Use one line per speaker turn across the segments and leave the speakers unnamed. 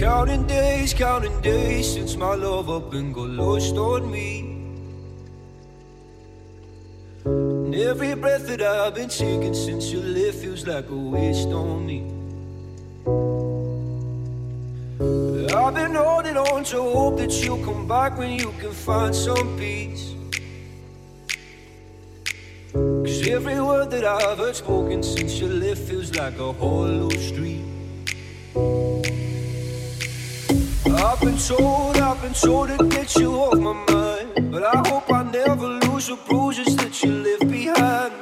Counting days, counting days since my love up and got lost on me. And every breath that I've been taking since you left feels like a waste on me. I've been holding on to hope that you'll come back when you can find some peace. Cause every word that I've heard spoken since you left feels like a hollow street. I've been told, I've been told to get you off my mind. But I hope I never lose the bruises that you left behind.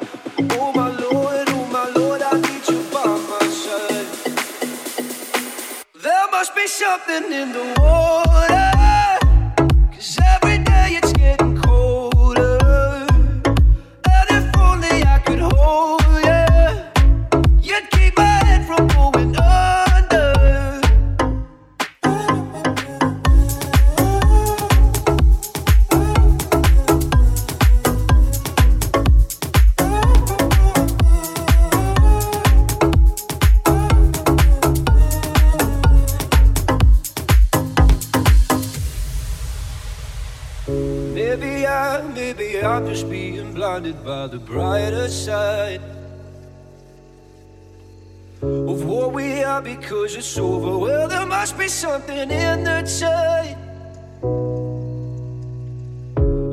Oh my Lord, oh my Lord, I need you by my side. There must be something in the water. Blinded by the brighter side of what we are because it's over. Well, there must be something in the tide.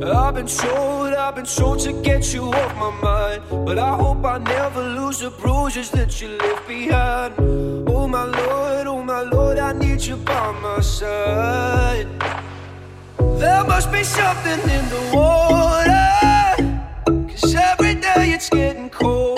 I've been told, I've been told to get you off my mind. But I hope I never lose the bruises that you left behind. Oh my Lord, oh my Lord, I need you by my side. There must be something in the water. It's getting colder.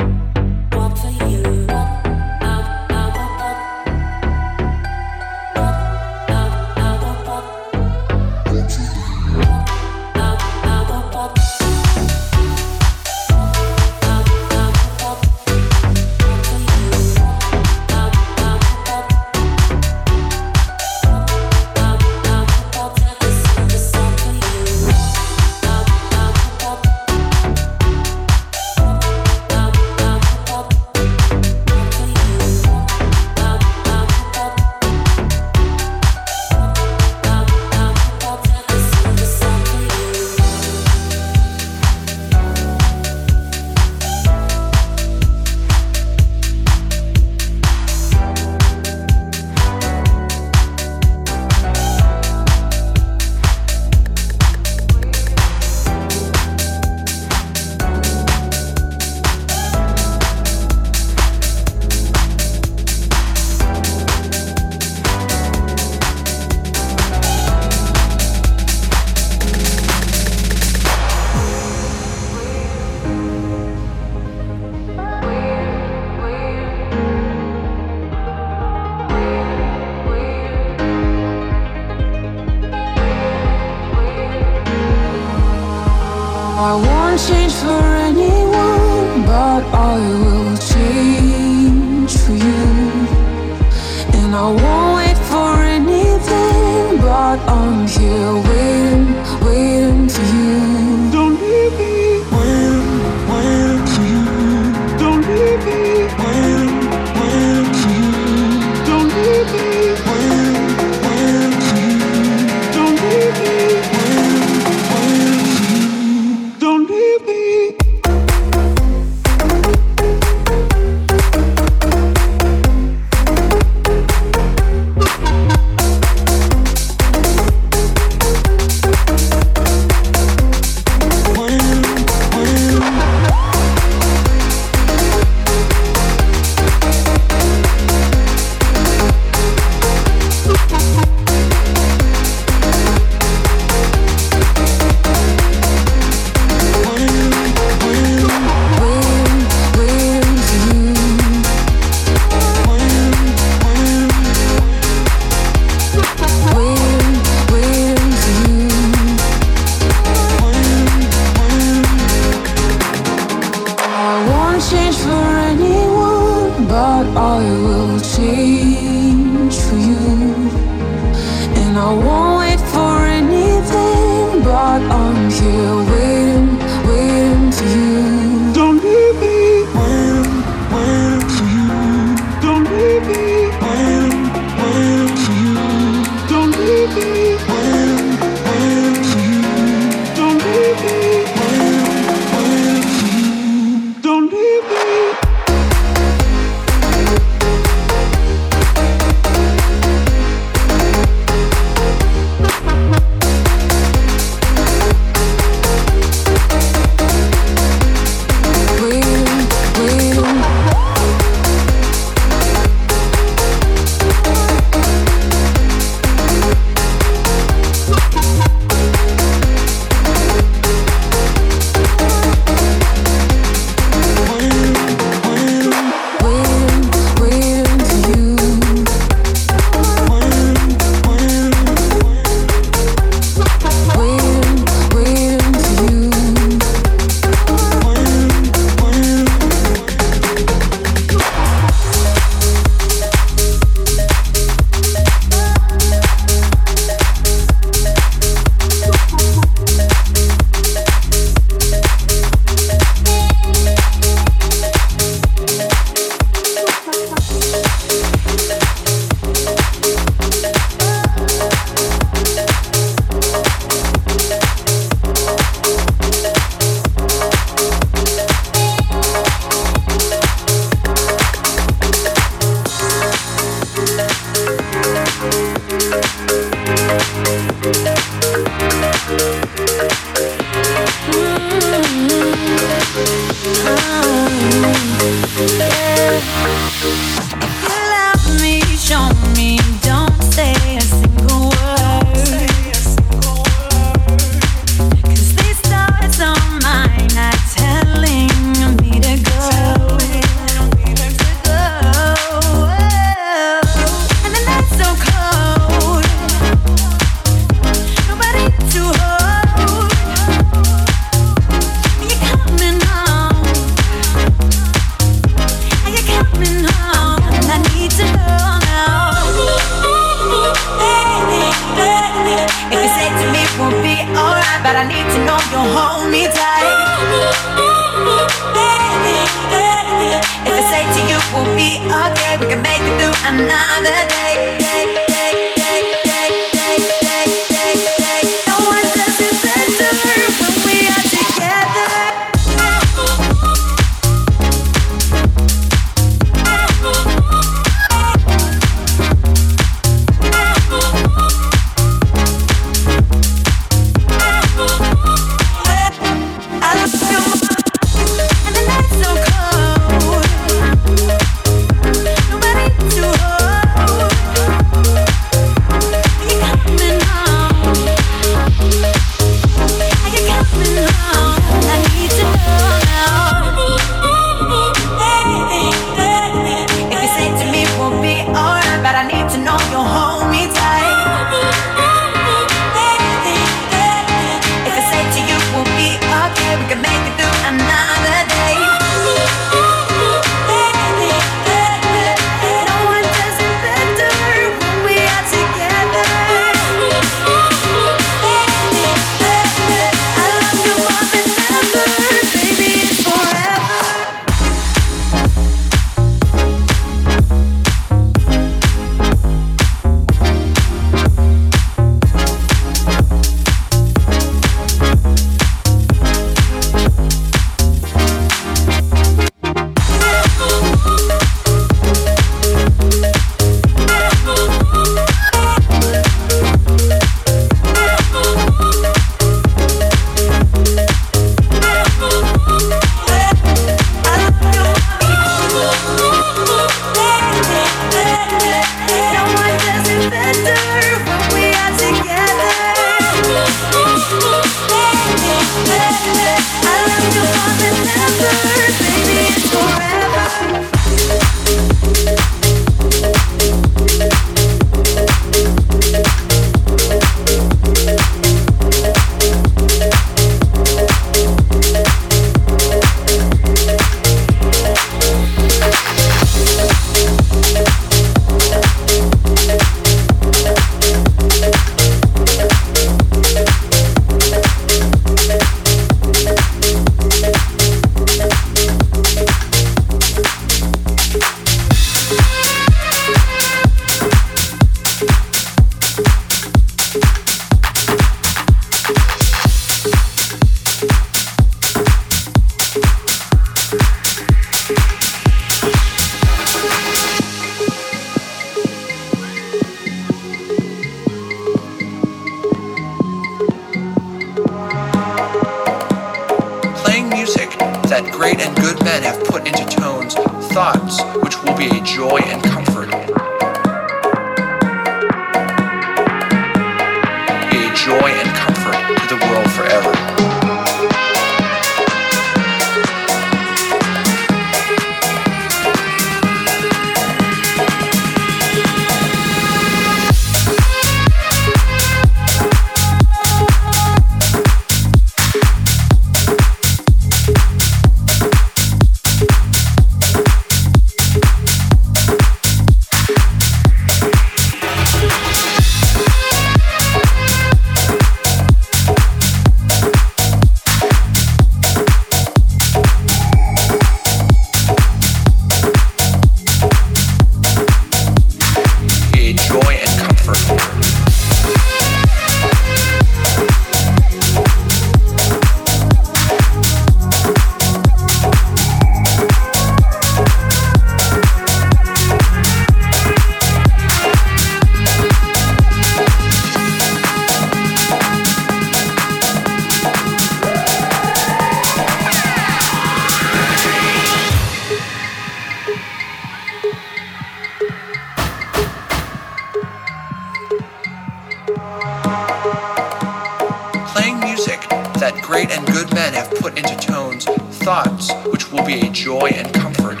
great and good men have put into tones thoughts which will be a joy and comfort.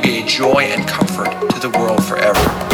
Be
a joy and comfort to the
world forever.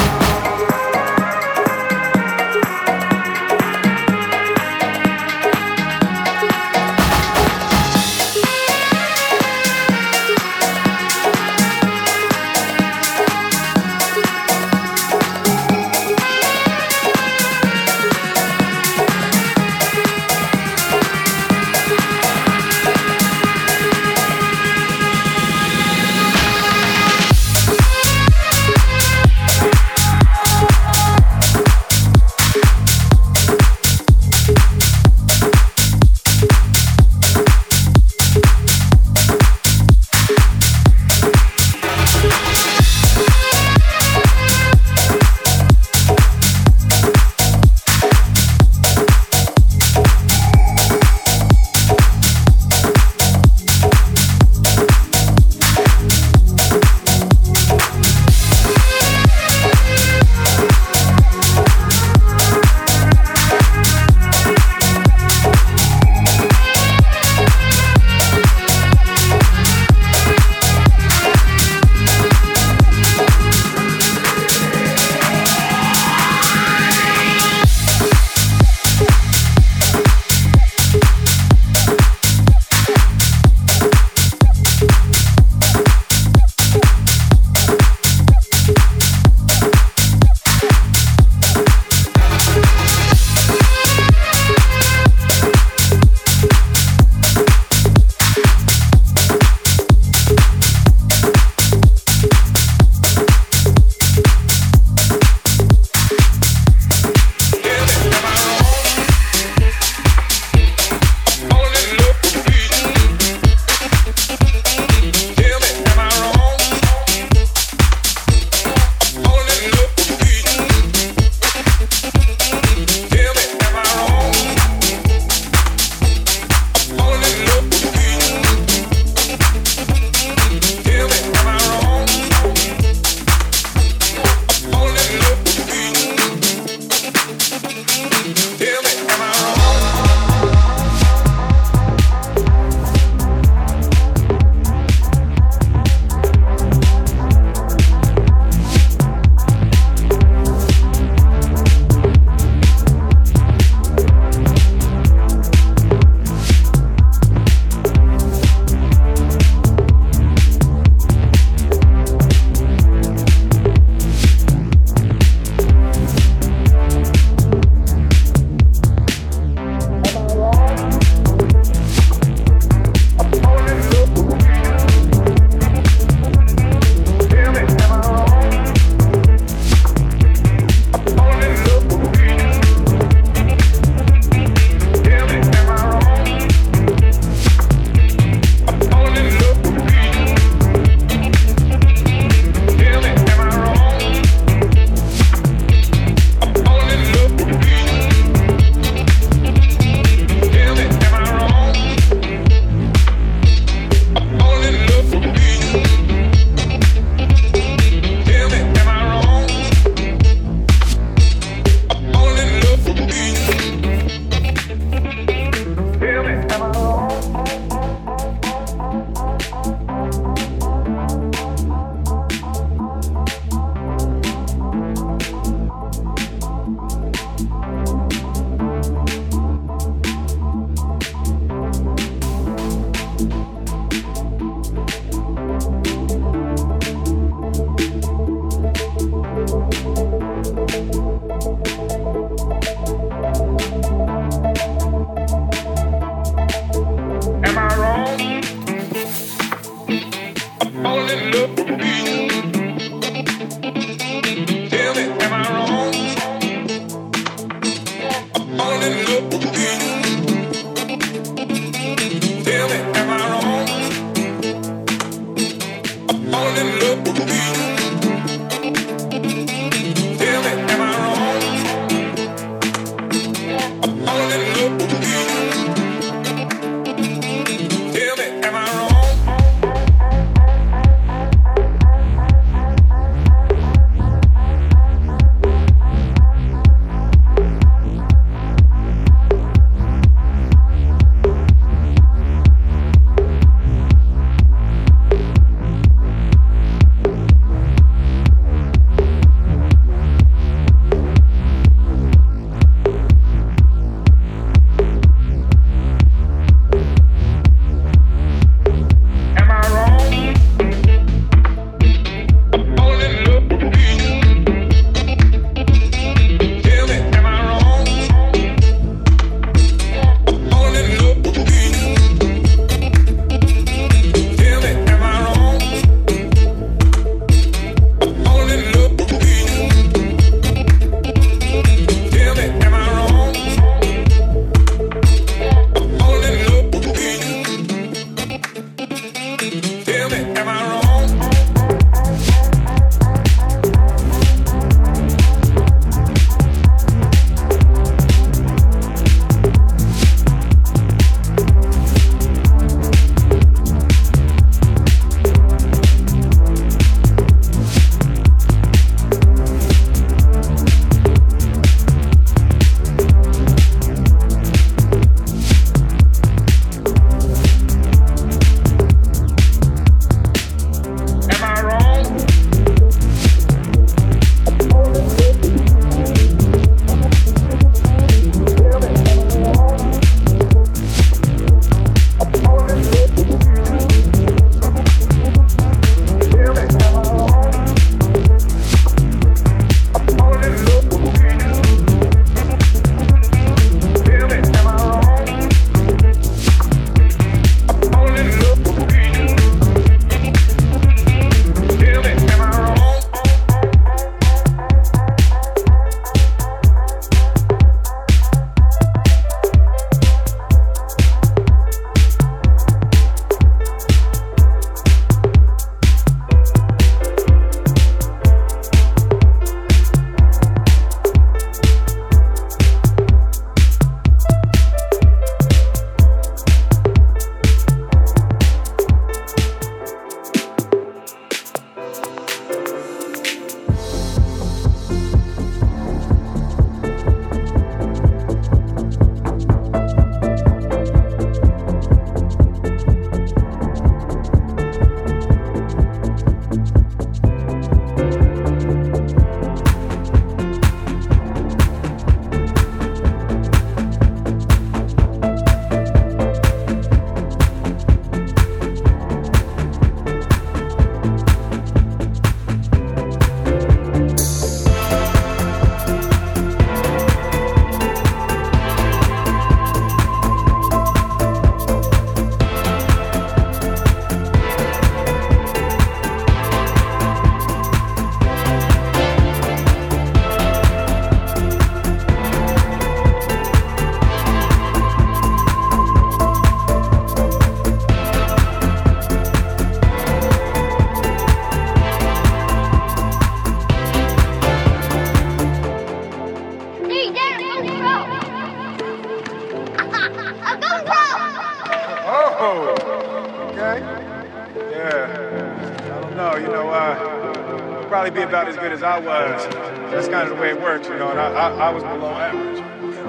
As I was. That's kind of the way it works, you know. And I, I, I was below average.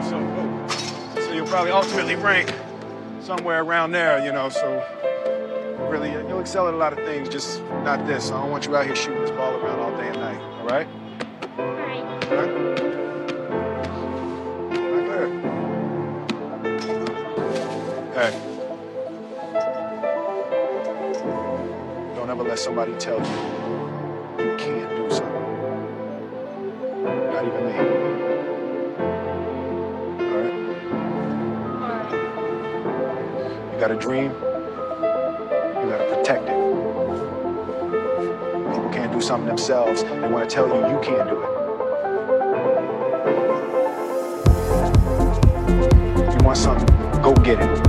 So, so you'll probably ultimately rank somewhere around there, you know. So really, you'll excel at a lot of things, just not this. I don't want you out here shooting this ball around all day and night. All right? All right. Hey. Don't ever let somebody tell you got a dream, you gotta protect it. People can't do something themselves, they wanna tell you you can't do it. If you want something, go get it.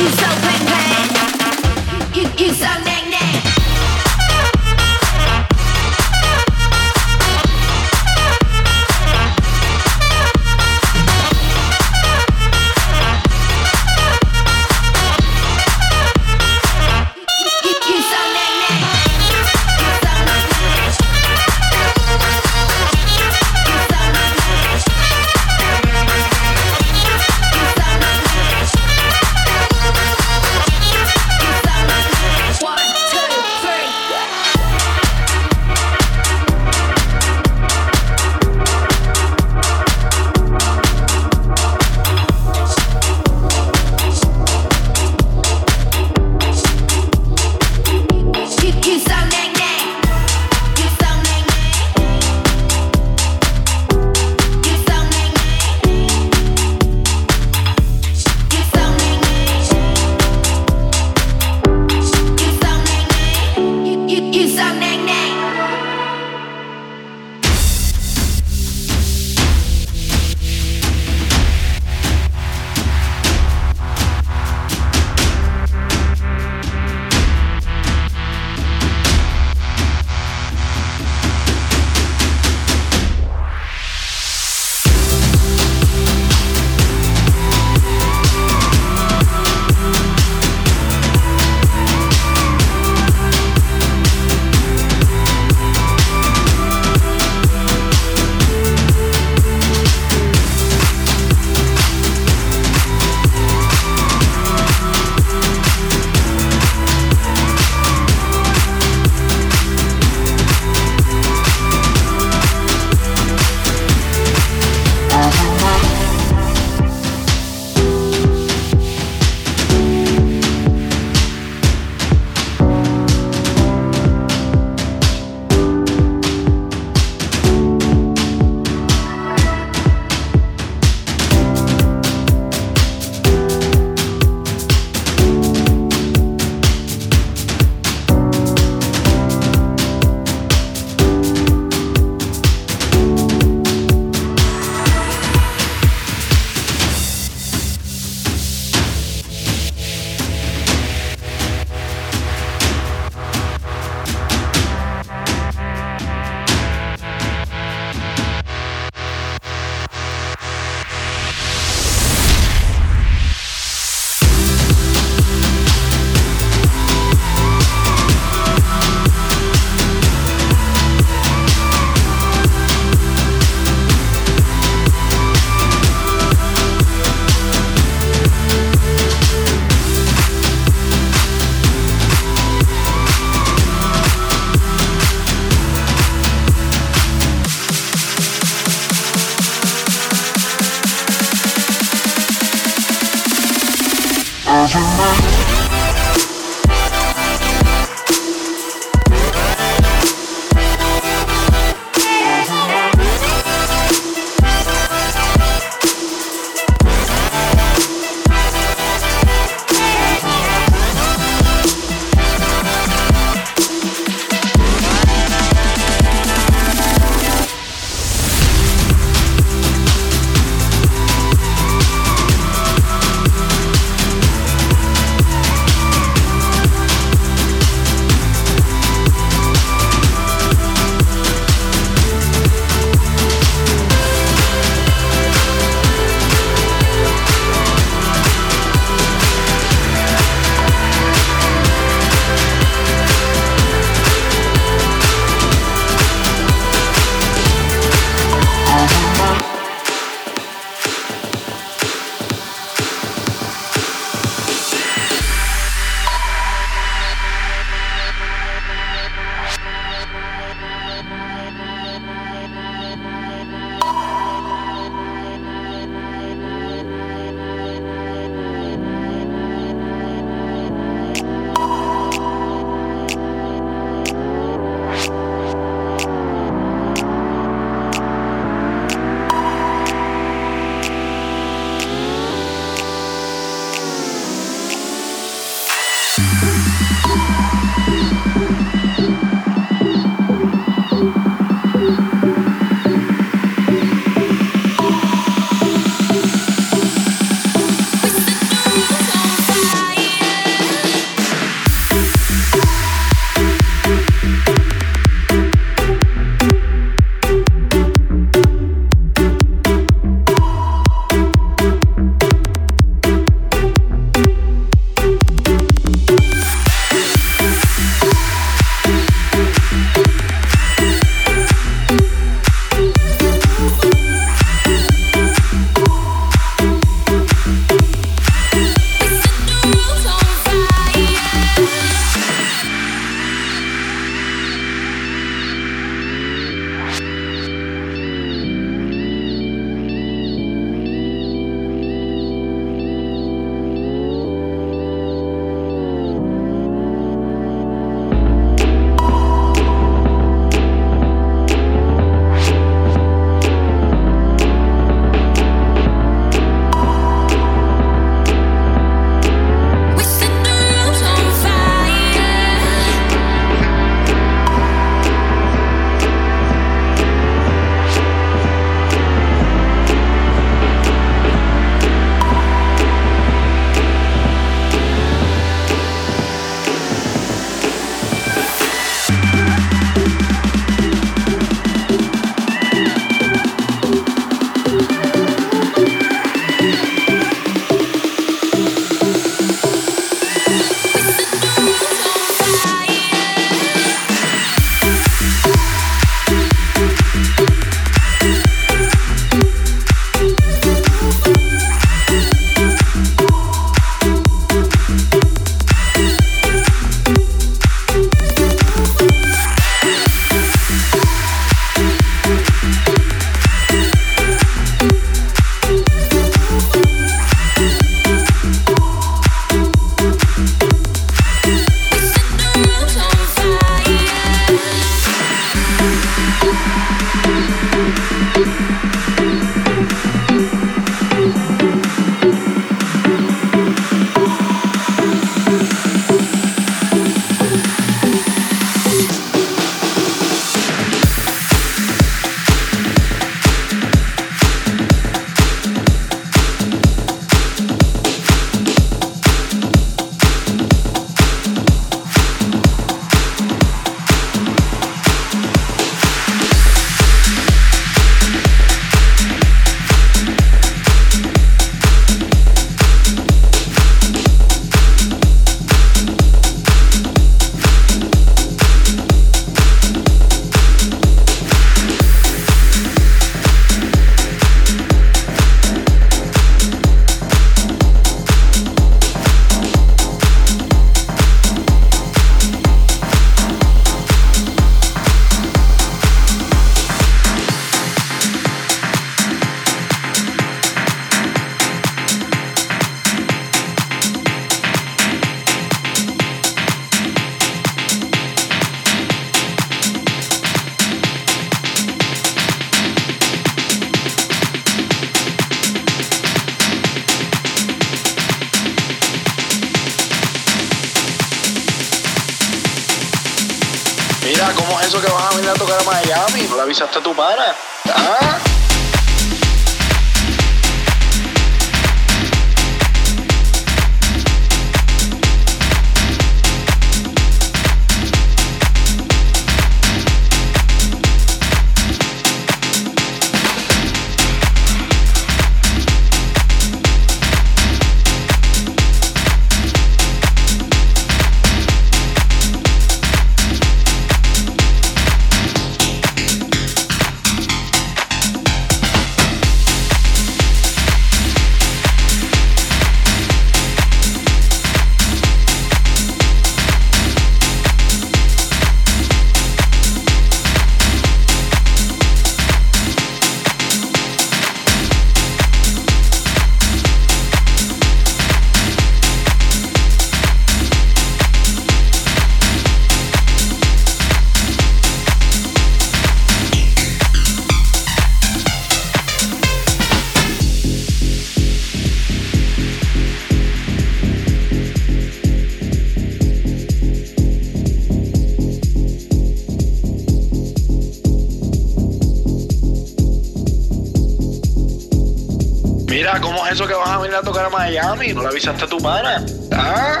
Miami? ¿No le avisaste a tu pana? ¿Ah?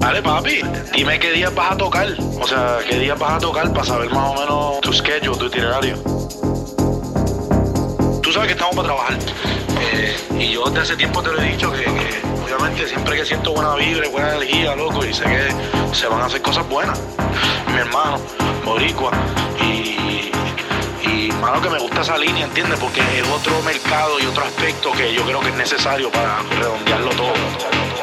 Dale, papi, dime qué días vas a tocar. O sea, qué días vas a tocar para saber más o menos tu schedule, tu itinerario. Tú sabes que estamos para trabajar. Eh, y yo desde hace tiempo te lo he dicho que, que obviamente siempre que siento buena vibra, buena energía, loco, y sé que se van a hacer cosas buenas. Mi hermano, Boricua, y, y mano que me gusta esa línea, ¿entiendes? Porque es otro mercado y otro aspecto que yo creo que es necesario para redondearlo todo.